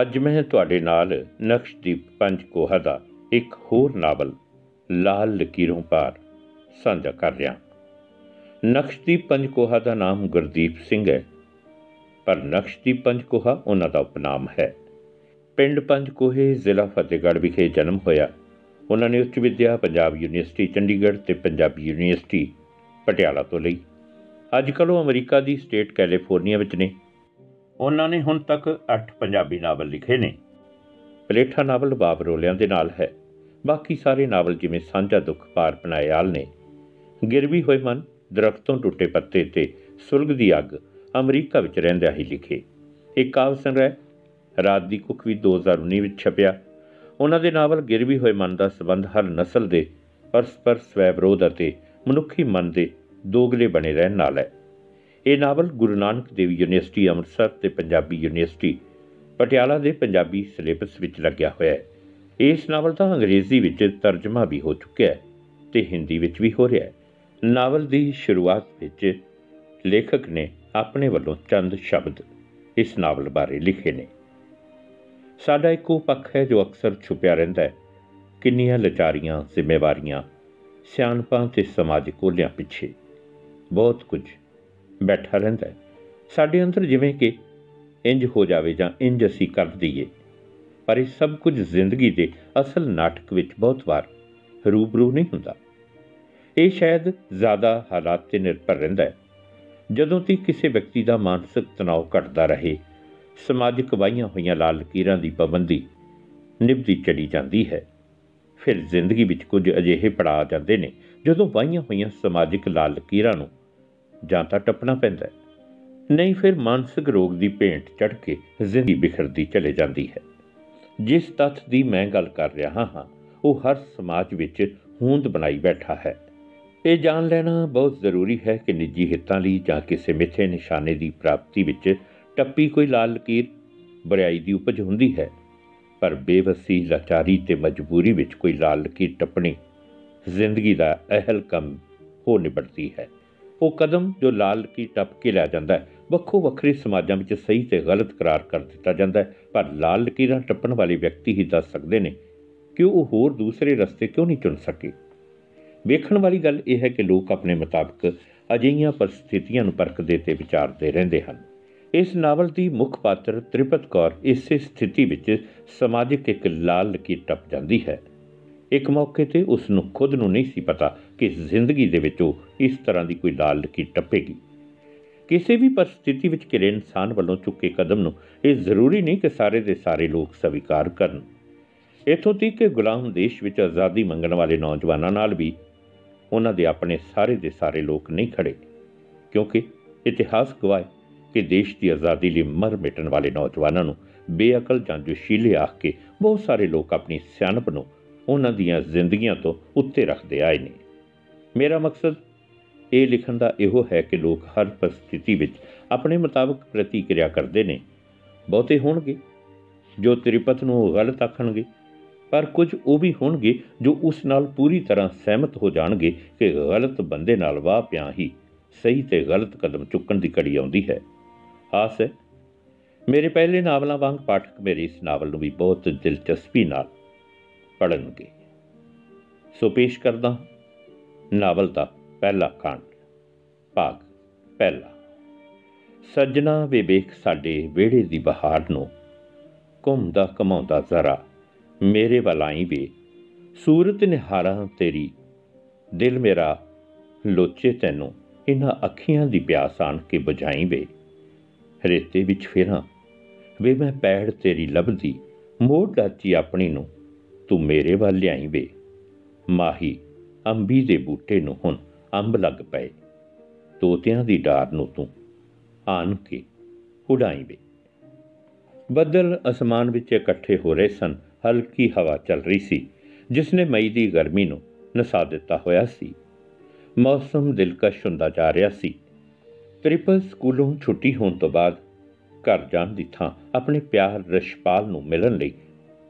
ਅੱਜ ਮੈਂ ਤੁਹਾਡੇ ਨਾਲ ਨਕਸ਼ਦੀਪ ਪੰਜ ਕੋਹਾ ਦਾ ਇੱਕ ਹੋਰ ਨਾਵਲ, ਲਾਲ ਲਕੀਰੋਂ ਪਾਰ, ਸਾਂਝਾ ਕਰ ਰਿਹਾ ਨਕਸ਼ਦੀਪ ਪੰਜ ਕੋਹਾ ਦਾ ਨਾਮ ਗੁਰਦੀਪ ਸਿੰਘ ਹੈ, ਪਰ ਨਕਸ਼ਦੀਪ ਪੰਜ ਕੋਹਾ ਉਹਨਾਂ ਦਾ ਉਪਨਾਮ ਹੈ। ਪਿੰਡ ਪੰਜ ਕੋਹੇ ਜ਼ਿਲ੍ਹਾ ਫਤਿਹਗੜ੍ਹ ਵਿਖੇ ਜਨਮ ਹੋਇਆ। ਉਹਨਾਂ ਨੇ ਉੱਚ ਵਿਦਿਆ ਪੰਜਾਬ ਯੂਨੀਵਰਸਿਟੀ, ਚੰਡੀਗੜ੍ਹ ਤੇ ਪੰਜਾਬੀ ਯੂਨੀਵਰਸਿਟੀ, ਪਟਿਆਲਾ ਤੋਂ ਲਈ। ਅੱਜ ਕੱਲ੍ਹ ਉਹ ਅਮਰੀਕਾ ਦੀ ਸਟੇਟ ਕੈਲੀਫੋਰਨੀਆ ਵਿੱਚ ਨੇ। ਉਹਨਾਂ ਨੇ ਹੁਣ ਤੱਕ 8 ਪੰਜਾਬੀ ਨਾਵਲ ਲਿਖੇ ਨੇ। ਪਲੇਠਾ ਨਾਵਲ ਬਾਬ ਰੋਲਿਆਂ ਦੇ ਨਾਲ ਹੈ। ਬਾਕੀ ਸਾਰੇ ਨਾਵਲ ਜਿਵੇਂ ਸਾਂਝਾ ਦੁੱਖ ਪਾਰ ਪਨਾਇਆਲ ਨੇ। ਗਿਰਵੀ ਹੋਏ ਮਨ ਦਰਖਤੋਂ ਟੁੱਟੇ ਪੱਤੇ ਤੇ ਸੁਲਗ ਦੀ ਅੱਗ ਅਮਰੀਕਾ ਵਿੱਚ ਰਹਿੰਦਿਆਂ ਹੀ ਲਿਖੇ। ਇੱਕ ਕਾਵ ਸੰਗ੍ਰਹਿ ਰਾਤ ਦੀ ਕੁੱਖ ਵੀ 2019 ਵਿੱਚ ਛਪਿਆ। ਉਹਨਾਂ ਦੇ ਨਾਵਲ ਗਿਰਵੀ ਹੋਏ ਮਨ ਦਾ ਸਬੰਧ ਹਰ ਨਸਲ ਦੇ ਪਰਸਪਰ ਸਵੈ ਵਿਰੋਧ ਅਤੇ ਮਨੁੱਖੀ ਮਨ ਦੇ ਦੋਗਲੇ ਬਣੇ ਰਹਿਣ ਨਾਲ ਹੈ। ਇਹ ਨਾਵਲ ਗੁਰੂ ਨਾਨਕ ਦੇਵ ਯੂਨੀਵਰਸਿਟੀ ਅੰਮ੍ਰਿਤਸਰ ਤੇ ਪੰਜਾਬੀ ਯੂਨੀਵਰਸਿਟੀ ਪਟਿਆਲਾ ਦੇ ਪੰਜਾਬੀ ਸਿਲੇਬਸ ਵਿੱਚ ਲੱਗਿਆ ਹੋਇਆ ਹੈ। ਇਸ ਨਾਵਲ ਦਾ ਅੰਗਰੇਜ਼ੀ ਵਿੱਚ ਤਰਜਮਾ ਵੀ ਹੋ ਚੁੱਕਿਆ ਹੈ ਤੇ ਹਿੰਦੀ ਵਿੱਚ ਵੀ ਹੋ ਰਿਹਾ ਹੈ। ਨਾਵਲ ਦੀ ਸ਼ੁਰੂਆਤ ਵਿੱਚ ਲੇਖਕ ਨੇ ਆਪਣੇ ਵੱਲੋਂ ਚੰਦ ਸ਼ਬਦ ਇਸ ਨਾਵਲ ਬਾਰੇ ਲਿਖੇ ਨੇ। ਸਾਡਾ ਇੱਕੋ ਪੱਖ ਹੈ ਜੋ ਅਕਸਰ ਛੁਪਿਆ ਰਹਿੰਦਾ ਹੈ। ਕਿੰਨੀਆਂ ਲਚਾਰੀਆਂ, ਜ਼ਿੰਮੇਵਾਰੀਆਂ, ਸਿਆਣਪਾਂ ਤੇ ਸਮਾਜਿਕ ਕੋਲਿਆਂ ਪਿੱਛੇ ਬਹੁਤ ਕੁਝ ਬੈਠਾ ਰਹਿੰਦਾ ਹੈ। ਸਾਡੇ ਅੰਦਰ ਜਿਵੇਂ ਕਿ ਇੰਜ ਹੋ ਜਾਵੇ ਜਾਂ ਇੰਜ ਅਸੀਂ ਕਰ ਦਈਏ, ਪਰ ਇਹ ਸਭ ਕੁਝ ਜ਼ਿੰਦਗੀ ਦੇ ਅਸਲ ਨਾਟਕ ਵਿੱਚ ਬਹੁਤ ਵਾਰ ਰੂਬਰੂ ਨਹੀਂ ਹੁੰਦਾ। ਇਹ ਸ਼ਾਇਦ ਜ਼ਿਆਦਾ ਹਾਲਾਤ ਤੇ ਨਿਰਭਰ ਰਹਿੰਦਾ ਹੈ। ਜਦੋਂ ਤੱਕ ਕਿਸੇ ਵਿਅਕਤੀ ਦਾ ਮਾਨਸਿਕ ਤਣਾਅ ਘਟਦਾ ਰਹੇ, ਸਮਾਜਿਕ ਵਾਹੀਆਂ ਹੋਈਆਂ ਲਾਲ ਲਕੀਰਾਂ ਦੀ ਪਾਬੰਦੀ ਨਿਭਦੀ ਚਲੀ ਜਾਂਦੀ ਹੈ। ਫਿਰ ਜ਼ਿੰਦਗੀ ਵਿੱਚ ਕੁਝ ਅਜਿਹੇ ਪੜਾਅ ਜਾਂਦੇ ਨੇ, ਜਦੋਂ ਵਾਹੀਆਂ ਹੋਈਆਂ ਸਮਾਜਿਕ ਲਾਲ ਲਕੀਰਾਂ ਨੂੰ ਜਾਂ ਤਾਂ ਟੱਪਣਾ ਪੈਂਦਾ ਹੈ। ਨਹੀਂ, ਫਿਰ ਮਾਨਸਿਕ ਰੋਗ ਦੀ ਭੇਂਟ ਚੜ ਕੇ ਜ਼ਿੰਦਗੀ ਬਿਖਰਦੀ ਚਲੇ ਜਾਂਦੀ ਹੈ। ਜਿਸ ਤੱਥ ਦੀ ਮੈਂ ਗੱਲ ਕਰ ਰਿਹਾ ਹਾਂ, ਉਹ ਹਰ ਸਮਾਜ ਵਿੱਚ ਹੋਂਦ ਬਣਾਈ ਬੈਠਾ ਹੈ। ਇਹ ਜਾਣ ਲੈਣਾ ਬਹੁਤ ਜ਼ਰੂਰੀ ਹੈ ਕਿ ਨਿੱਜੀ ਹਿੱਤਾਂ ਲਈ ਜਾਂ ਕਿਸੇ ਮਿੱਥੇ ਨਿਸ਼ਾਨੇ ਦੀ ਪ੍ਰਾਪਤੀ ਵਿੱਚ ਟੱਪੀ ਕੋਈ ਲਾਲ ਲਕੀਰ, ਬੁਰਾਈ ਦੀ ਉਪਜ ਹੁੰਦੀ ਹੈ। ਪਰ ਬੇਵਸੀ, ਲਾਚਾਰੀ ਤੇ ਮਜਬੂਰੀ ਵਿੱਚ ਕੋਈ ਲਾਲ ਲਕੀਰ ਟੱਪਣੀ ਜ਼ਿੰਦਗੀ ਦਾ ਅਹਿਲ ਕੰਮ ਹੋ ਨਿਬੜਦੀ ਹੈ। ਉਹ ਕਦਮ ਜੋ ਲਾਲ ਕੀ ਟੱਪ ਕੇ ਲਿਆ ਜਾਂਦਾ ਹੈ। ਵੱਖੋ ਵੱਖਰੇ ਸਮਾਜਾਂ ਵਿੱਚ ਸਹੀ ਤੇ ਗਲਤ ਕਰਾਰ ਕਰ ਦਿੱਤਾ ਜਾਂਦਾ ਹੈ, ਪਰ ਲਾਲ ਲਕੀਰਾਂ ਟੱਪਣ ਵਾਲੇ ਵਿਅਕਤੀ ਹੀ ਦੱਸ ਸਕਦੇ ਨੇ, ਕਿ ਉਹ ਹੋਰ ਦੂਸਰੇ ਰਸਤੇ ਕਿਉਂ ਨਹੀਂ ਚੁਣ ਸਕੇ? ਵੇਖਣ ਵਾਲੀ ਗੱਲ ਇਹ ਹੈ ਕਿ ਲੋਕ ਆਪਣੇ ਮੁਤਾਬਕ ਅਜਿਹੀਆਂ ਪਰਿਸਥਿਤੀਆਂ ਨੂੰ ਪਰਖਦੇ ਤੇ ਵਿਚਾਰਦੇ ਰਹਿੰਦੇ ਹਨ। ਇਸ ਨਾਵਲ ਦੀ ਮੁੱਖ ਪਾਤਰ ਤ੍ਰਿਪਤ ਕੌਰ ਇਸੇ ਸਥਿਤੀ ਵਿੱਚ ਸਮਾਜਿਕ ਇੱਕ ਲਾਲ ਲਕੀਰ ਟੱਪ ਜਾਂਦੀ ਹੈ। ਇੱਕ ਮੌਕੇ ਤੇ ਉਸ ਨੂੰ ਖੁਦ ਨੂੰ ਨਹੀਂ ਸੀ ਪਤਾ ਕਿ ਜ਼ਿੰਦਗੀ ਦੇ ਵਿੱਚ ਉਹ ਇਸ ਤਰ੍ਹਾਂ ਦੀ ਕੋਈ ਲਾਲ ਲਕੀਰ ਟੱਪੇਗੀ। ਕਿਸੇ ਵੀ ਪਰਿਸਥਿਤੀ ਵਿੱਚ ਕਿਰੇ ਇਨਸਾਨ ਵੱਲੋਂ ਚੁੱਕੇ ਕਦਮ ਨੂੰ ਇਹ ਜ਼ਰੂਰੀ ਨਹੀਂ ਕਿ ਸਾਰੇ ਦੇ ਸਾਰੇ ਲੋਕ ਸਵੀਕਾਰ ਕਰਨ। ਇਥੋਂ ਤੱਕ ਕਿ ਗੁਲਾਮ ਦੇਸ਼ ਵਿੱਚ ਆਜ਼ਾਦੀ ਮੰਗਣ ਵਾਲੇ ਨੌਜਵਾਨਾਂ ਨਾਲ ਵੀ ਉਹਨਾਂ ਦੇ ਆਪਣੇ ਸਾਰੇ ਦੇ ਸਾਰੇ ਲੋਕ ਨਹੀਂ ਖੜੇ, ਕਿਉਂਕਿ ਇਤਿਹਾਸ ਗਵਾਹ ਹੈ ਕਿ ਦੇਸ਼ ਦੀ ਆਜ਼ਾਦੀ ਲਈ ਮਰ ਮਿਟਣ ਵਾਲੇ ਨੌਜਵਾਨਾਂ ਨੂੰ ਬੇਅਕਲ ਜਾਂ ਜੋਸ਼ੀਲੇ ਆਖ ਕੇ ਬਹੁਤ ਸਾਰੇ ਲੋਕ ਆਪਣੀ ਸਿਆਣਪ ਨੂੰ ਉਹਨਾਂ ਦੀਆਂ ਜ਼ਿੰਦਗੀਆਂ ਤੋਂ ਉੱਤੇ ਰੱਖਦੇ ਆਏ ਨੇ। ਮੇਰਾ ਮਕਸਦ ਇਹ ਲਿਖਣ ਦਾ ਇਹੋ ਹੈ ਕਿ ਲੋਕ ਹਰ ਪਰਿਸਥਿਤੀ ਵਿੱਚ ਆਪਣੇ ਮੁਤਾਬਕ ਪ੍ਰਤੀਕਿਰਿਆ ਕਰਦੇ ਨੇ। ਬਹੁਤੇ ਹੋਣਗੇ ਜੋ ਤ੍ਰਿਪਤ ਨੂੰ ਗਲਤ ਆਖਣਗੇ, ਪਰ ਕੁਝ ਉਹ ਵੀ ਹੋਣਗੇ ਜੋ ਉਸ ਨਾਲ ਪੂਰੀ ਤਰ੍ਹਾਂ ਸਹਿਮਤ ਹੋ ਜਾਣਗੇ ਕਿ ਗਲਤ ਬੰਦੇ ਨਾਲ ਵਾਹ ਪਿਆ ਹੀ ਸਹੀ ਤੇ ਗਲਤ ਕਦਮ ਚੁੱਕਣ ਦੀ ਕੜੀ ਆਉਂਦੀ ਹੈ। ਆਸ ਹੈ, ਮੇਰੇ ਪਹਿਲੇ ਨਾਵਲਾਂ ਵਾਂਗ ਪਾਠਕ ਮੇਰੇ ਇਸ ਨਾਵਲ ਨੂੰ ਵੀ ਬਹੁਤ ਦਿਲਚਸਪੀ ਨਾਲ ਪੜਨਗੇ ਸੋ ਪੇਸ਼ ਕਰਦਾ ਨਾਵਲ ਦਾ ਪਹਿਲਾ ਕਾਂਡ, ਭਾਗ ਪਹਿਲਾ। ਸੱਜਣਾ ਵੇ ਵੇਖ ਸਾਡੇ ਵਿਹੜੇ ਦੀ ਬਹਾਰ ਨੂੰ ਘੁੰਮਦਾ ਕਮਾਉਂਦਾ ਜ਼ਰਾ ਮੇਰੇ ਵੱਲ ਆਈ ਵੇ। ਸੂਰਤ ਨਿਹਾਰਾਂ ਤੇਰੀ, ਦਿਲ ਮੇਰਾ ਲੋਚੇ ਤੈਨੂੰ ਇਹਨਾਂ ਅੱਖੀਆਂ ਦੀ ਪਿਆਸ ਆਣ ਕੇ ਬੁਝਾਈ ਵੇ। ਰੇਤੇ ਵਿੱਚ ਫੇਰਾਂ ਵੇ ਮੈਂ ਪੈੜ ਤੇਰੀ ਲੱਭਦੀ ਮੋੜ ਡਾਚੀ ਆਪਣੀ ਨੂੰ ਤੂੰ ਮੇਰੇ ਵੱਲ ਲਿਆਈ ਵੇ। ਮਾਹੀ, ਅੰਬੀ ਦੇ ਬੂਟੇ ਨੂੰ ਹੁਣ ਅੰਬ ਲੱਗ ਪਏ। ਤੋਤਿਆਂ ਦੀ ਡਾਰ ਨੂੰ ਤੂੰ ਆਨ ਕੇ ਉਡਾਈ ਵੇ। ਬੱਦਲ ਅਸਮਾਨ ਵਿੱਚ ਇਕੱਠੇ ਹੋ ਰਹੇ ਸਨ। ਹਲਕੀ ਹਵਾ ਚੱਲ ਰਹੀ ਸੀ ਜਿਸ ਨੇ ਮਈ ਦੀ ਗਰਮੀ ਨੂੰ ਨਸਾ ਦਿੱਤਾ ਹੋਇਆ ਸੀ। ਮੌਸਮ ਦਿਲਕਸ਼ ਹੁੰਦਾ ਜਾ ਰਿਹਾ ਸੀ। ਤ੍ਰਿਪਲ ਸਕੂਲੋਂ ਛੁੱਟੀ ਹੋਣ ਤੋਂ ਬਾਅਦ ਘਰ ਜਾਣ ਦੀ ਥਾਂ ਆਪਣੇ ਪਿਆਰ ਰਸ਼ਪਾਲ ਨੂੰ ਮਿਲਣ ਲਈ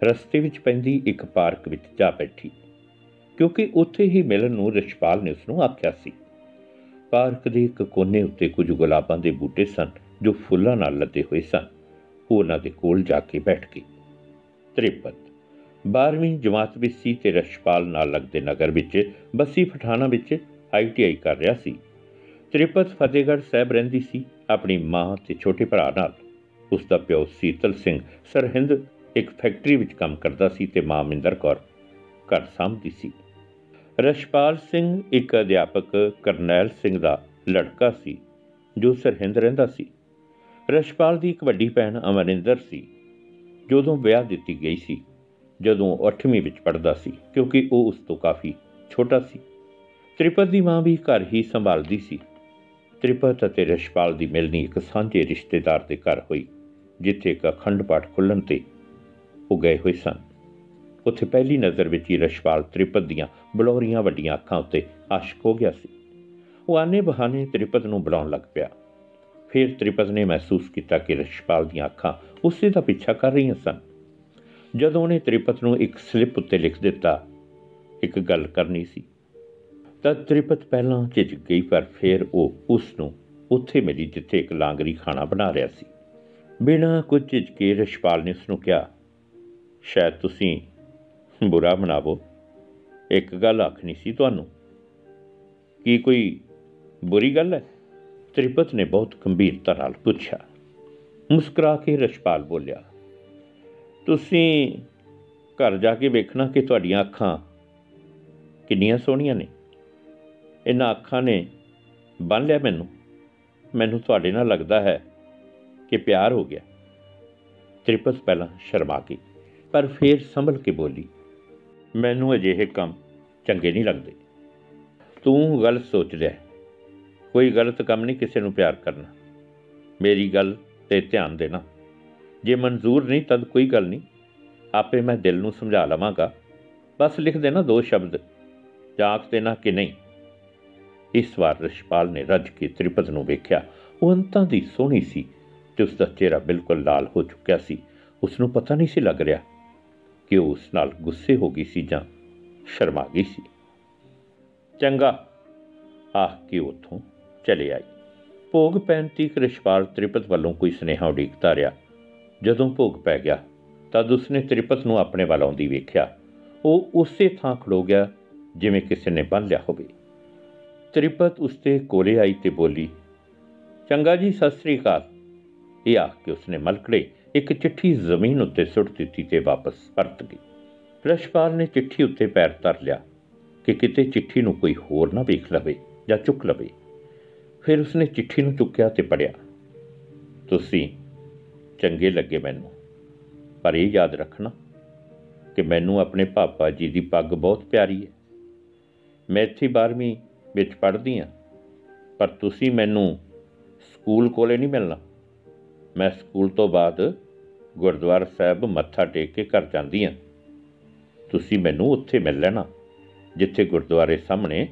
ਰਸਤੇ ਵਿੱਚ ਪੈਂਦੀ ਇੱਕ ਪਾਰਕ ਵਿੱਚ ਜਾ ਬੈਠੀ, ਕਿਉਂਕਿ ਉੱਥੇ ਹੀ ਮਿਲਣ ਨੂੰ ਰਸ਼ਪਾਲ ਨੇ ਉਸ ਨੂੰ ਆਖਿਆ ਸੀ। ਪਾਰਕ ਦੇ ਇੱਕ ਕੋਨੇ ਉੱਤੇ ਕੁਝ ਗੁਲਾਬਾਂ ਦੇ ਬੂਟੇ ਸਨ, ਜੋ ਫੁੱਲਾਂ ਨਾਲ ਲੱਦੇ ਹੋਏ ਸਨ। ਉਹ ਉਹਨਾਂ ਦੇ ਕੋਲ ਜਾ ਕੇ ਬੈਠ ਗਈ। ਤ੍ਰਿਪਤ 12ਵੀਂ ਜਮਾਤ ਵਿੱਚ ਸੀ ਤੇ ਰਸ਼ਪਾਲ ਨਾਲ ਲੱਗਦੇ ਨਗਰ ਵਿੱਚ ਬੱਸੀ ਪਠਾਣਾ ਵਿੱਚ ਆਈਟੀਆਈ ਕਰ ਰਿਹਾ ਸੀ। ਤ੍ਰਿਪਤ ਫਤਿਹਗੜ੍ਹ ਸਾਹਿਬ ਰਹਿੰਦੀ ਸੀ ਆਪਣੀ ਮਾਂ ਤੇ ਛੋਟੇ ਭਰਾ ਨਾਲ। ਉਸ ਦਾ ਪਿਓ ਸੀਤਲ ਸਿੰਘ ਸਰਹਿੰਦ ਇੱਕ ਫੈਕਟਰੀ ਵਿੱਚ ਕੰਮ ਕਰਦਾ ਸੀ ਤੇ ਮਾਂ ਮਿੰਦਰ ਕੌਰ ਘਰ ਸੰਭਦੀ ਸੀ। ਰਸ਼ਪਾਲ ਸਿੰਘ ਇੱਕ ਅਧਿਆਪਕ ਕਰਨੈਲ ਸਿੰਘ ਦਾ ਲੜਕਾ ਸੀ, ਜੋ ਸਰਹਿੰਦ ਰਹਿੰਦਾ ਸੀ। ਰਸ਼ਪਾਲ ਦੀ ਇੱਕ ਵੱਡੀ ਭੈਣ ਅਮਰਿੰਦਰ ਸੀ, ਜਦੋਂ ਵਿਆਹ ਦਿੱਤੀ ਗਈ ਸੀ, ਜਦੋਂ ਉਹ 8ਵੀਂ ਵਿੱਚ ਪੜ੍ਹਦਾ ਸੀ, ਕਿਉਂਕਿ ਉਹ ਉਸ ਤੋਂ ਕਾਫੀ ਛੋਟਾ ਸੀ। ਤ੍ਰਿਪਤ ਦੀ ਮਾਂ ਵੀ ਘਰ ਹੀ ਸੰਭਾਲਦੀ ਸੀ। ਤ੍ਰਿਪਤ ਅਤੇ ਰਸ਼ਪਾਲ ਦੀ ਮਿਲਣੀ ਇੱਕ ਸਾਂਝੇ ਰਿਸ਼ਤੇਦਾਰ ਦੇ ਘਰ ਹੋਈ, ਜਿੱਥੇ ਇੱਕ ਅਖੰਡ ਪਾਠ ਖੁੱਲ੍ਹਣ ਤੇ ਉਹ ਗਏ ਹੋਏ ਸਨ। ਉੱਥੇ ਪਹਿਲੀ ਨਜ਼ਰ ਵਿੱਚ ਹੀ ਰਸ਼ਪਾਲ ਤ੍ਰਿਪਤ ਦੀਆਂ ਬਲੌਰੀਆਂ ਵੱਡੀਆਂ ਅੱਖਾਂ ਉੱਤੇ ਆਸ਼ਕ ਹੋ ਗਿਆ ਸੀ। ਉਹ ਆਨੇ ਬਹਾਨੇ ਤ੍ਰਿਪਤ ਨੂੰ ਬੁਲਾਉਣ ਲੱਗ ਪਿਆ। ਫਿਰ ਤ੍ਰਿਪਤ ਨੇ ਮਹਿਸੂਸ ਕੀਤਾ ਕਿ ਰਸ਼ਪਾਲ ਦੀਆਂ ਅੱਖਾਂ ਉਸੇ ਦਾ ਪਿੱਛਾ ਕਰ ਰਹੀਆਂ ਸਨ। ਜਦੋਂ ਉਹਨੇ ਤ੍ਰਿਪਤ ਨੂੰ ਇੱਕ ਸਲਿੱਪ ਉੱਤੇ ਲਿਖ ਦਿੱਤਾ, ਇੱਕ ਗੱਲ ਕਰਨੀ ਸੀ। ਤਾਂ ਤ੍ਰਿਪਤ ਪਹਿਲਾਂ ਝਿਜਕ ਗਈ, ਪਰ ਫਿਰ ਉਹ ਉਸ ਨੂੰ ਉੱਥੇ ਮਿਲੀ ਜਿੱਥੇ ਇੱਕ ਲਾਂਗਰੀ ਖਾਣਾ ਬਣਾ ਰਿਹਾ ਸੀ। ਬਿਨਾਂ ਕੁਝ ਝਿਜਕੇ ਰਸ਼ਪਾਲ ਨੇ ਉਸ ਨੂੰ ਕਿਹਾ ਸ਼ਾਇਦ ਤੁਸੀਂ ਬੁਰਾ ਮਨਾਵੋ। ਇੱਕ ਗੱਲ ਆਖਣੀ ਸੀ ਤੁਹਾਨੂੰ। ਕੀ ਕੋਈ ਬੁਰੀ ਗੱਲ ਹੈ? ਤ੍ਰਿਪਤ ਨੇ ਬਹੁਤ ਗੰਭੀਰਤਾ ਨਾਲ ਪੁੱਛਿਆ। ਮੁਸਕਰਾ ਕੇ ਰਸ਼ਪਾਲ ਬੋਲਿਆ, ਤੁਸੀਂ ਘਰ ਜਾ ਕੇ ਵੇਖਣਾ ਕਿ ਤੁਹਾਡੀਆਂ ਅੱਖਾਂ ਕਿੰਨੀਆਂ ਸੋਹਣੀਆਂ ਨੇ। ਇਹਨਾਂ ਅੱਖਾਂ ਨੇ ਬੰਨ ਲਿਆ ਮੈਨੂੰ। ਮੈਨੂੰ ਤੁਹਾਡੇ ਨਾਲ ਲੱਗਦਾ ਹੈ ਕਿ ਪਿਆਰ ਹੋ ਗਿਆ। ਤ੍ਰਿਪਤ ਪਹਿਲਾਂ ਸ਼ਰਮਾ ਗਈ। ਪਰ ਫੇਰ ਸੰਭਲ ਕੇ ਬੋਲੀ, ਮੈਨੂੰ ਅਜਿਹੇ ਕੰਮ ਚੰਗੇ ਨਹੀਂ ਲੱਗਦੇ। ਤੂੰ ਗਲਤ ਸੋਚ ਰਿਹਾ ਕੋਈ ਗਲਤ ਕੰਮ ਨਹੀਂ ਕਿਸੇ ਨੂੰ ਪਿਆਰ ਕਰਨਾ। ਮੇਰੀ ਗੱਲ ਤੇ ਧਿਆਨ ਦੇਣਾ। ਜੇ ਮਨਜ਼ੂਰ ਨਹੀਂ ਤਦ ਕੋਈ ਗੱਲ ਨਹੀਂ। ਆਪੇ ਮੈਂ ਦਿਲ ਨੂੰ ਸਮਝਾ ਲਵਾਂਗਾ। ਬਸ ਲਿਖ ਦੇਣਾ ਦੋ ਸ਼ਬਦ। ਜਾਕ ਦੇਣਾ ਕਿ ਨਹੀਂ? ਇਸ ਵਾਰ ਰਸ਼ਪਾਲ ਨੇ ਰੱਜ ਕੇ ਤ੍ਰਿਪਤ ਨੂੰ ਵੇਖਿਆ। ਉਹ ਅੰਤਾਂ ਦੀ ਸੋਹਣੀ ਸੀ। ਤੇ ਉਸ ਦਾ ਚਿਹਰਾ ਬਿਲਕੁਲ ਲਾਲ ਹੋ ਚੁੱਕਿਆ ਸੀ। ਉਸ ਨੂੰ ਪਤਾ ਨਹੀਂ ਸੀ ਲੱਗ ਰਿਹਾ ਕਿ ਉਹ ਉਸ ਨਾਲ ਗੁੱਸੇ ਹੋ ਗਈ ਸੀ ਜਾਂ ਸ਼ਰਮਾ ਗਈ ਸੀ। ਚੰਗਾ, ਆਖ ਕੇ ਉਥੋਂ ਚਲੇ ਆਈ। ਭੋਗ ਪੈਣ ਤੀਕ ਰਿਸ਼ਪਾਲ ਤ੍ਰਿਪਤ ਵੱਲੋਂ ਕੋਈ ਸੁਨੇਹਾ ਉਡੀਕਦਾ ਰਿਹਾ ਜਦੋਂ ਭੋਗ ਪੈ ਗਿਆ, ਤਦ ਉਸਨੇ ਤ੍ਰਿਪਤ ਨੂੰ ਆਪਣੇ ਵੱਲ ਆਉਂਦੀ ਵੇਖਿਆ। ਉਹ ਉਸੇ ਥਾਂ ਖੜੋ ਗਿਆ, ਜਿਵੇਂ ਕਿਸੇ ਨੇ ਬੰਨ ਲਿਆ ਹੋਵੇ। ਤ੍ਰਿਪਤ ਉਸਤੇ ਕੋਲੇ ਆਈ ਤੇ ਬੋਲੀ, ਚੰਗਾ ਜੀ, ਸਤਿ ਸ੍ਰੀ ਅਕਾਲ। ਇਹ ਆਖ ਕੇ ਉਸਨੇ ਮਲਕੜੇ ਇੱਕ ਚਿੱਠੀ ਜ਼ਮੀਨ ਉੱਤੇ ਸੁੱਟ ਦਿੱਤੀ ਤੇ ਵਾਪਸ ਪਰਤ ਗਈ। ਰਸ਼ਪਾਲ ਨੇ ਚਿੱਠੀ ਉੱਤੇ ਪੈਰ ਧਰ ਲਿਆ ਕਿ ਕਿਤੇ ਚਿੱਠੀ ਨੂੰ ਕੋਈ ਹੋਰ ਨਾ ਵੇਖ ਲਵੇ ਜਾਂ ਚੁੱਕ ਲਵੇ। ਫਿਰ ਉਸਨੇ ਚਿੱਠੀ ਨੂੰ ਚੁੱਕਿਆ ਤੇ ਪੜਿਆ ਤੁਸੀਂ ਚੰਗੇ ਲੱਗੇ ਮੈਨੂੰ, ਪਰ ਇਹ ਯਾਦ ਰੱਖਣਾ ਕਿ ਮੈਨੂੰ ਆਪਣੇ ਪਾਪਾ ਜੀ ਦੀ ਪੱਗ ਬਹੁਤ ਪਿਆਰੀ ਹੈ। ਮੈਂ ਇੱਥੇ 12ਵੀਂ ਵਿੱਚ ਪੜ੍ਹਦੀ ਹਾਂ, ਪਰ ਤੁਸੀਂ ਮੈਨੂੰ ਸਕੂਲ ਕੋਲੇ ਨਹੀਂ ਮਿਲਣਾ। ਮੈਂ ਸਕੂਲ ਤੋਂ ਬਾਅਦ ਗੁਰਦੁਆਰਾ ਸਾਹਿਬ ਮੱਥਾ ਟੇਕ ਕੇ ਘਰ ਜਾਂਦੀ ਹਾਂ ਤੁਸੀਂ ਮੈਨੂੰ ਉੱਥੇ ਮਿਲ ਲੈਣਾ, ਜਿੱਥੇ ਗੁਰਦੁਆਰੇ ਸਾਹਮਣੇ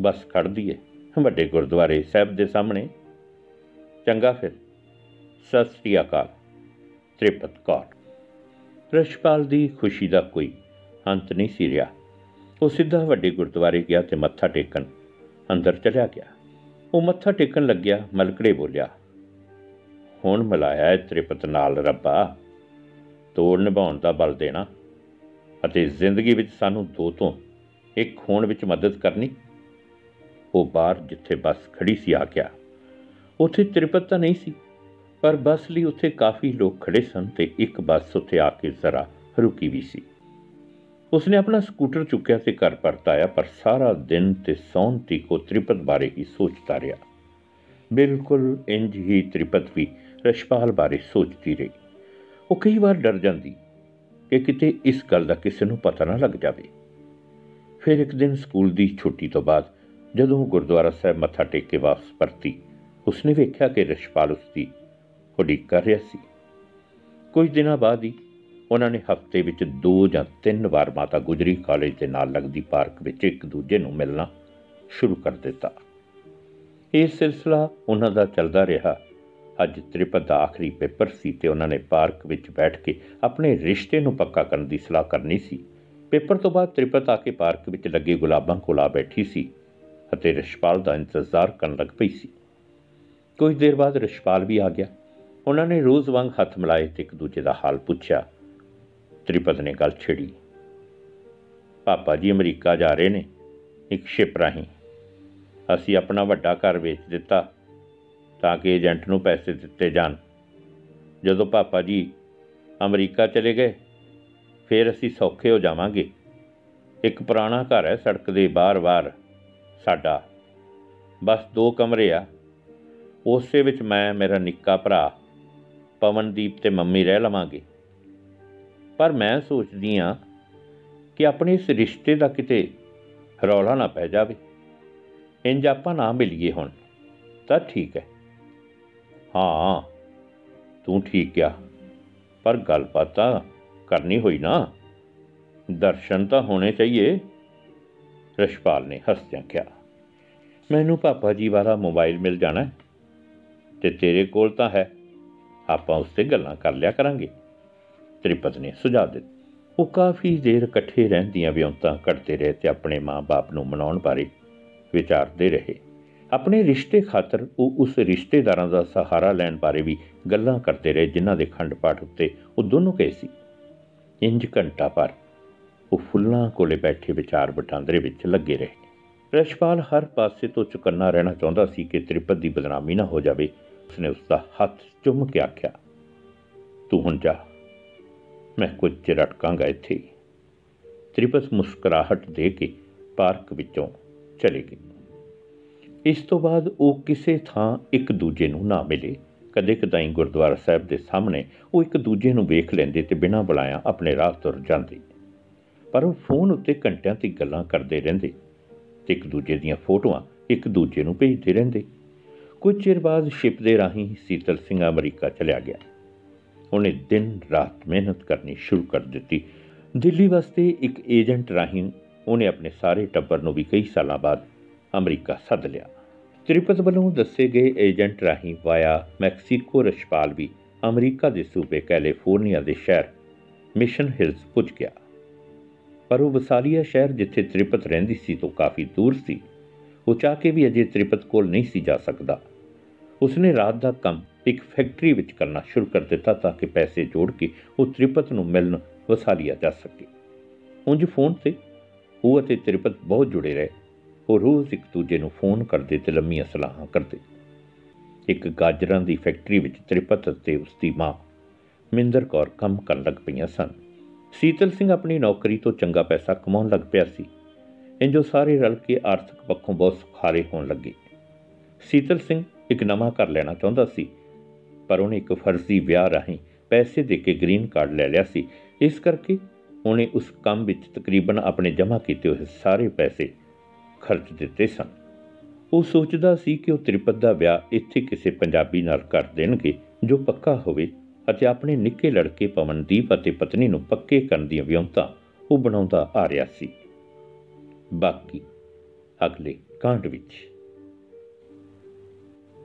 ਬੱਸ ਖੜਦੀ ਹੈ ਵੱਡੇ ਗੁਰਦੁਆਰੇ ਸਾਹਿਬ ਦੇ ਸਾਹਮਣੇ। ਚੰਗਾ ਫਿਰ। ਸਤਿ ਸ੍ਰੀ ਅਕਾਲ। ਤ੍ਰਿਪਤ ਕੌਰ। ਰਸ਼ਪਾਲ ਦੀ ਖੁਸ਼ੀ ਦਾ ਕੋਈ ਅੰਤ ਨਹੀਂ ਸੀ ਰਿਹਾ। ਉਹ ਸਿੱਧਾ ਵੱਡੇ ਗੁਰਦੁਆਰੇ ਗਿਆ ਤੇ ਮੱਥਾ ਟੇਕਣ ਅੰਦਰ ਚਲਿਆ ਗਿਆ। ਉਹ ਮੱਥਾ ਟੇਕਣ ਲੱਗਿਆ, ਮਲਕੜੇ ਬੋਲਿਆ ਹੁਣ ਮਿਲਾਇਆ ਹੈ ਤ੍ਰਿਪਤ ਨਾਲ ਰੱਬਾ। ਤੋੜ ਨਿਭਾਉਣ ਦਾ ਬਲ ਦੇਣਾ ਅਤੇ ਜ਼ਿੰਦਗੀ ਵਿੱਚ ਸਾਨੂੰ ਦੋ ਤੋਂ ਇੱਕ ਹੋਣ ਵਿੱਚ ਮਦਦ ਕਰਨੀ। ਉਹ ਬਾਹਰ ਜਿੱਥੇ ਬੱਸ ਖੜੀ ਸੀ ਆ ਗਿਆ। ਉੱਥੇ ਤ੍ਰਿਪਤ ਤਾਂ ਨਹੀਂ ਸੀ, ਪਰ ਬੱਸ ਲਈ ਉੱਥੇ ਕਾਫੀ ਲੋਕ ਖੜੇ ਸਨ ਤੇ ਇੱਕ ਬੱਸ ਉੱਥੇ ਆ ਕੇ ਜ਼ਰਾ ਰੁਕੀ ਵੀ ਸੀ। ਉਸਨੇ ਆਪਣਾ ਸਕੂਟਰ ਚੁੱਕਿਆ ਤੇ ਘਰ ਪਰਤ ਆਇਆ ਪਰ ਸਾਰਾ ਦਿਨ ਤੇ ਸੌਣ ਤੀਕ ਉਹ ਤ੍ਰਿਪਤ ਬਾਰੇ ਹੀ ਸੋਚਦਾ ਰਿਹਾ। ਬਿਲਕੁਲ ਇੰਜ ਹੀ ਤ੍ਰਿਪਤ ਵੀ ਰਸ਼ਪਾਲ ਬਾਰੇ ਸੋਚਦੀ ਰਹੀ। ਉਹ ਕਈ ਵਾਰ ਡਰ ਜਾਂਦੀ ਕਿ ਕਿਤੇ ਇਸ ਗੱਲ ਦਾ ਕਿਸੇ ਨੂੰ ਪਤਾ ਨਾ ਲੱਗ ਜਾਵੇ। ਫਿਰ ਇੱਕ ਦਿਨ ਸਕੂਲ ਦੀ ਛੁੱਟੀ ਤੋਂ ਬਾਅਦ ਜਦੋਂ ਉਹ ਗੁਰਦੁਆਰਾ ਸਾਹਿਬ ਮੱਥਾ ਟੇਕ ਕੇ ਵਾਪਸ ਪਰਤੀ, ਉਸਨੇ ਵੇਖਿਆ ਕਿ ਰਸ਼ਪਾਲ ਉਸਦੀ ਉਡੀਕ ਕਰ ਰਿਹਾ ਸੀ। ਕੁਝ ਦਿਨਾਂ ਬਾਅਦ ਹੀ ਉਹਨਾਂ ਨੇ ਹਫ਼ਤੇ ਵਿੱਚ ਦੋ ਜਾਂ ਤਿੰਨ ਵਾਰ ਮਾਤਾ ਗੁਜਰੀ ਕਾਲਜ ਦੇ ਨਾਲ ਲੱਗਦੀ ਪਾਰਕ ਵਿੱਚ ਇੱਕ ਦੂਜੇ ਨੂੰ ਮਿਲਣਾ ਸ਼ੁਰੂ ਕਰ ਦਿੱਤਾ। ਇਹ ਸਿਲਸਿਲਾ ਉਹਨਾਂ ਦਾ ਚੱਲਦਾ ਰਿਹਾ ਅੱਜ ਤ੍ਰਿਪਤ ਦਾ ਆਖਰੀ ਪੇਪਰ ਸੀ ਤੇ ਉਹਨਾਂ ਨੇ ਪਾਰਕ ਵਿੱਚ ਬੈਠ ਕੇ ਆਪਣੇ ਰਿਸ਼ਤੇ ਨੂੰ ਪੱਕਾ ਕਰਨ ਦੀ ਸਲਾਹ ਕਰਨੀ ਸੀ। ਪੇਪਰ ਤੋਂ ਬਾਅਦ ਤ੍ਰਿਪਤ ਆ ਕੇ ਪਾਰਕ ਵਿੱਚ ਲੱਗੇ ਗੁਲਾਬਾਂ ਕੋਲ ਆ ਬੈਠੀ ਸੀ ਅਤੇ ਰਿਸ਼ਪਾਲ ਦਾ ਇੰਤਜ਼ਾਰ ਕਰਨ ਲੱਗ ਪਈ ਸੀ। ਕੁਝ ਦੇਰ ਬਾਅਦ ਰਿਸ਼ਪਾਲ ਵੀ ਆ ਗਿਆ। ਉਹਨਾਂ ਨੇ ਰੋਜ਼ ਵਾਂਗ ਹੱਥ ਮਿਲਾਏ ਤੇ ਇੱਕ ਦੂਜੇ ਦਾ ਹਾਲ ਪੁੱਛਿਆ। ਤ੍ਰਿਪਤ ਨੇ ਗੱਲ ਛੇੜੀ। ਪਾਪਾ ਜੀ, ਅਮਰੀਕਾ ਜਾ ਰਹੇ ਨੇ। ਇੱਕ ਸ਼ਿਪ ਰਾਹੀਂ। ਅਸੀਂ ਆਪਣਾ ਵੱਡਾ ਘਰ ਵੇਚ ਦਿੱਤਾ। ਤਾਂ ਕਿ ਏਜੰਟ ਨੂੰ ਪੈਸੇ ਦਿੱਤੇ ਜਾਣ। ਜਦੋਂ ਪਾਪਾ ਜੀ ਅਮਰੀਕਾ ਚਲੇ ਗਏ, ਫਿਰ ਅਸੀਂ ਸੌਖੇ ਹੋ ਜਾਵਾਂਗੇ। ਇੱਕ ਪੁਰਾਣਾ ਘਰ ਹੈ ਸੜਕ ਦੇ ਬਾਹਰ-ਬਾਹਰ ਸਾਡਾ। ਬਸ ਦੋ ਕਮਰੇ ਆ। ਉਸੇ ਵਿੱਚ ਮੈਂ, ਮੇਰਾ ਨਿੱਕਾ ਭਰਾ, ਪਵਨਦੀਪ ਤੇ ਮੰਮੀ ਰਹਿ ਲਵਾਂਗੇ। ਪਰ ਮੈਂ ਸੋਚਦੀ ਆ ਕਿ ਆਪਣੇ ਇਸ ਰਿਸ਼ਤੇ ਦਾ ਕਿਤੇ ਰੌਲਾ ਨਾ ਪੈ ਜਾਵੇ। ਇੰਜ ਆਪਾਂ ਨਾ ਮਿਲੀਏ ਹੁਣ, ਤਾਂ ਠੀਕ ਹੈ। ਹਾਂ, ਤੂੰ ਠੀਕ ਕਿਹਾ ਪਰ ਗੱਲਬਾਤ ਤਾਂ ਕਰਨੀ ਹੋਈ ਨਾ। ਦਰਸ਼ਨ ਤਾਂ ਹੋਣੇ ਚਾਹੀਏ। ਰਸ਼ਪਾਲ ਨੇ ਹੱਸਦਿਆਂ ਕਿਹਾ ਮੈਨੂੰ ਪਾਪਾ ਜੀ ਵਾਲਾ ਮੋਬਾਈਲ ਮਿਲ ਜਾਣਾ ਹੈ ਤੇ ਤੇਰੇ ਕੋਲ ਤਾਂ ਹੈ। ਆਪਾਂ ਉਸ ਤੇ ਗੱਲਾਂ ਕਰ ਲਿਆ ਕਰਾਂਗੇ। ਤ੍ਰਿਪਤ ਨੇ ਸੁਝਾਅ ਦਿੱਤਾ। ਉਹ ਕਾਫੀ ਦੇਰ ਇਕੱਠੇ ਰਹਿੰਦੀਆਂ ਵਿਉਂਤਾਂ ਕੱਢਦੇ ਰਹੇ ਤੇ ਆਪਣੇ ਮਾਂ-ਬਾਪ ਨੂੰ ਮਨਾਉਣ ਬਾਰੇ ਵਿਚਾਰਦੇ ਰਹੇ। ਆਪਣੇ ਰਿਸ਼ਤੇ ਖਾਤਰ ਉਹ ਉਸ ਰਿਸ਼ਤੇਦਾਰਾਂ ਦਾ ਸਹਾਰਾ ਲੈਣ ਬਾਰੇ ਵੀ ਗੱਲਾਂ ਕਰਦੇ ਰਹੇ, ਜਿਨ੍ਹਾਂ ਦੇ ਖੰਡ ਪਾਠ ਉੱਤੇ ਉਹ ਦੋਨੋਂ ਗਏ ਸੀ। ਇੰਜ ਘੰਟਾ ਪਰ ਉਹ ਫੁੱਲਾਂ ਕੋਲੇ ਬੈਠੇ ਵਿਚਾਰ ਵਟਾਂਦਰੇ ਵਿੱਚ ਲੱਗੇ ਰਹੇ। ਰਸ਼ਪਾਲ ਹਰ ਪਾਸੇ ਤੋਂ ਚੁਕੰਨਾ ਰਹਿਣਾ ਚਾਹੁੰਦਾ ਸੀ ਕਿ ਤ੍ਰਿਪਤ ਦੀ ਬਦਨਾਮੀ ਨਾ ਹੋ ਜਾਵੇ। ਉਸਨੇ ਉਸ ਦਾ ਹੱਥ ਚੁੰਮ ਕੇ ਆਖਿਆ, ਤੂੰ ਹੁਣ ਜਾ। ਮੈਂ ਕੁਝ ਚਿਰ ਅਟਕਾਂਗਾ ਇੱਥੇ ਹੀ। ਤ੍ਰਿਪਤ ਮੁਸਕਰਾਹਟ ਦੇ ਕੇ ਪਾਰਕ ਵਿੱਚੋਂ ਚਲੇ ਗਈ। ਇਸ ਤੋਂ ਬਾਅਦ ਉਹ ਕਿਸੇ ਥਾਂ ਇੱਕ ਦੂਜੇ ਨੂੰ ਨਾ ਮਿਲੇ। ਕਦੇ ਕਦਾਈ ਗੁਰਦੁਆਰਾ ਸਾਹਿਬ ਦੇ ਸਾਹਮਣੇ ਉਹ ਇੱਕ ਦੂਜੇ ਨੂੰ ਵੇਖ ਲੈਂਦੇ ਤੇ ਬਿਨਾਂ ਬੁਲਾਇਆ ਆਪਣੇ ਰਾਹ ਤੁਰ ਜਾਂਦੇ। ਪਰ ਉਹ ਫੋਨ ਉੱਤੇ ਘੰਟਿਆਂ ਤੱਕ ਗੱਲਾਂ ਕਰਦੇ ਰਹਿੰਦੇ ਤੇ ਇੱਕ ਦੂਜੇ ਦੀਆਂ ਫੋਟੋਆਂ ਇੱਕ ਦੂਜੇ ਨੂੰ ਭੇਜਦੇ ਰਹਿੰਦੇ। ਕੁਝ ਚਿਰ ਬਾਅਦ ਸ਼ਿਪ ਦੇ ਰਾਹੀਂ ਸੀਤਲ ਸਿੰਘ ਅਮਰੀਕਾ ਚਲਿਆ ਗਿਆ। ਉਹਨੇ ਦਿਨ ਰਾਤ ਮਿਹਨਤ ਕਰਨੀ ਸ਼ੁਰੂ ਕਰ ਦਿੱਤੀ। ਦਿੱਲੀ ਵਾਸਤੇ ਇੱਕ ਏਜੰਟ ਰਾਹੀਂ ਉਹਨੇ ਆਪਣੇ ਸਾਰੇ ਟੱਬਰ ਨੂੰ ਵੀ ਕਈ ਸਾਲਾਂ ਬਾਅਦ ਅਮਰੀਕਾ ਸੱਦ ਲਿਆ। ਤ੍ਰਿਪਤ ਵੱਲੋਂ ਦੱਸੇ ਗਏ ਏਜੰਟ ਰਾਹੀਂ ਵਾਇਆ ਮੈਕਸੀਕੋ ਰਸ਼ਪਾਲ ਵੀ ਅਮਰੀਕਾ ਦੇ ਸੂਬੇ ਕੈਲੀਫੋਰਨੀਆ ਦੇ ਸ਼ਹਿਰ ਮਿਸ਼ਨ ਹਿਲਸ ਪੁੱਜ ਗਿਆ। ਪਰ ਉਹ ਵਸਾਲੀਆ ਸ਼ਹਿਰ ਜਿੱਥੇ ਤ੍ਰਿਪਤ ਰਹਿੰਦੀ ਸੀ ਤੋਂ ਕਾਫੀ ਦੂਰ ਸੀ, ਉਹ ਚਾਹ ਕੇ ਵੀ ਅਜੇ ਤ੍ਰਿਪਤ ਕੋਲ ਨਹੀਂ ਸੀ ਜਾ ਸਕਦਾ। ਉਸਨੇ ਰਾਤ ਦਾ ਕੰਮ ਇੱਕ ਫੈਕਟਰੀ ਵਿੱਚ ਕਰਨਾ ਸ਼ੁਰੂ ਕਰ ਦਿੱਤਾ ਤਾਂ ਕਿ ਪੈਸੇ ਜੋੜ ਕੇ ਉਹ ਤ੍ਰਿਪਤ ਨੂੰ ਮਿਲਣ ਵਸਾਲੀਆ ਜਾ ਸਕੇ। ਉਂਝ ਫੋਨ ਤੇ ਉਹ ਅਤੇ ਤ੍ਰਿਪਤ ਬਹੁਤ ਜੁੜੇ ਰਹੇ। ਉਹ ਰੋਜ਼ ਇੱਕ ਦੂਜੇ ਨੂੰ ਫੋਨ ਕਰਦੇ ਤੇ ਲੰਮੀਆਂ ਸਲਾਹਾਂ ਕਰਦੇ। ਇੱਕ ਗਾਜਰਾਂ ਦੀ ਫੈਕਟਰੀ ਵਿੱਚ ਤ੍ਰਿਪਤ ਅਤੇ ਉਸ ਦੀ ਮਾਂ ਮਿੰਦਰ ਕੌਰ ਕੰਮ ਕਰਨ ਲੱਗ ਪਈਆਂ ਸਨ। ਸੀਤਲ ਸਿੰਘ ਆਪਣੀ ਨੌਕਰੀ ਤੋਂ ਚੰਗਾ ਪੈਸਾ ਕਮਾਉਣ ਲੱਗ ਪਿਆ ਸੀ। ਇੰਜੋ ਸਾਰੇ ਰਲ ਕੇ ਆਰਥਿਕ ਪੱਖੋਂ ਬਹੁਤ ਸੁਖਾਰੇ ਹੋਣ ਲੱਗੇ। ਸੀਤਲ ਸਿੰਘ ਇੱਕ ਨਵਾਂ ਘਰ ਲੈਣਾ ਚਾਹੁੰਦਾ ਸੀ, ਪਰ ਉਹਨੇ ਇੱਕ ਫਰਜ਼ੀ ਵਿਆਹ ਰਾਹੀਂ ਪੈਸੇ ਦੇ ਕੇ ਗ੍ਰੀਨ ਕਾਰਡ ਲੈ ਲਿਆ ਸੀ। ਇਸ ਕਰਕੇ ਉਹਨੇ ਉਸ ਕੰਮ ਵਿੱਚ ਤਕਰੀਬਨ ਆਪਣੇ ਜਮ੍ਹਾਂ ਕੀਤੇ ਹੋਏ ਸਾਰੇ ਪੈਸੇ ਖਰਚ ਦਿੱਤੇ ਸਨ। ਉਹ ਸੋਚਦਾ ਸੀ ਕਿ ਉਹ ਤ੍ਰਿਪਤ ਦਾ ਵਿਆਹ ਇੱਥੇ ਕਿਸੇ ਪੰਜਾਬੀ ਨਾਲ ਕਰ ਦੇਣਗੇ, ਜੋ ਪੱਕਾ ਹੋਵੇ ਅਤੇ ਆਪਣੇ ਨਿੱਕੇ ਲੜਕੇ ਪਵਨਦੀਪ ਅਤੇ ਪਤਨੀ ਨੂੰ ਪੱਕੇ ਕਰਨ ਦੀਆਂ ਵਿਉਂਤਾਂ ਉਹ ਬਣਾਉਂਦਾ ਆ ਰਿਹਾ ਸੀ। ਬਾਕੀ ਅਗਲੇ ਕਾਂਡ ਵਿੱਚ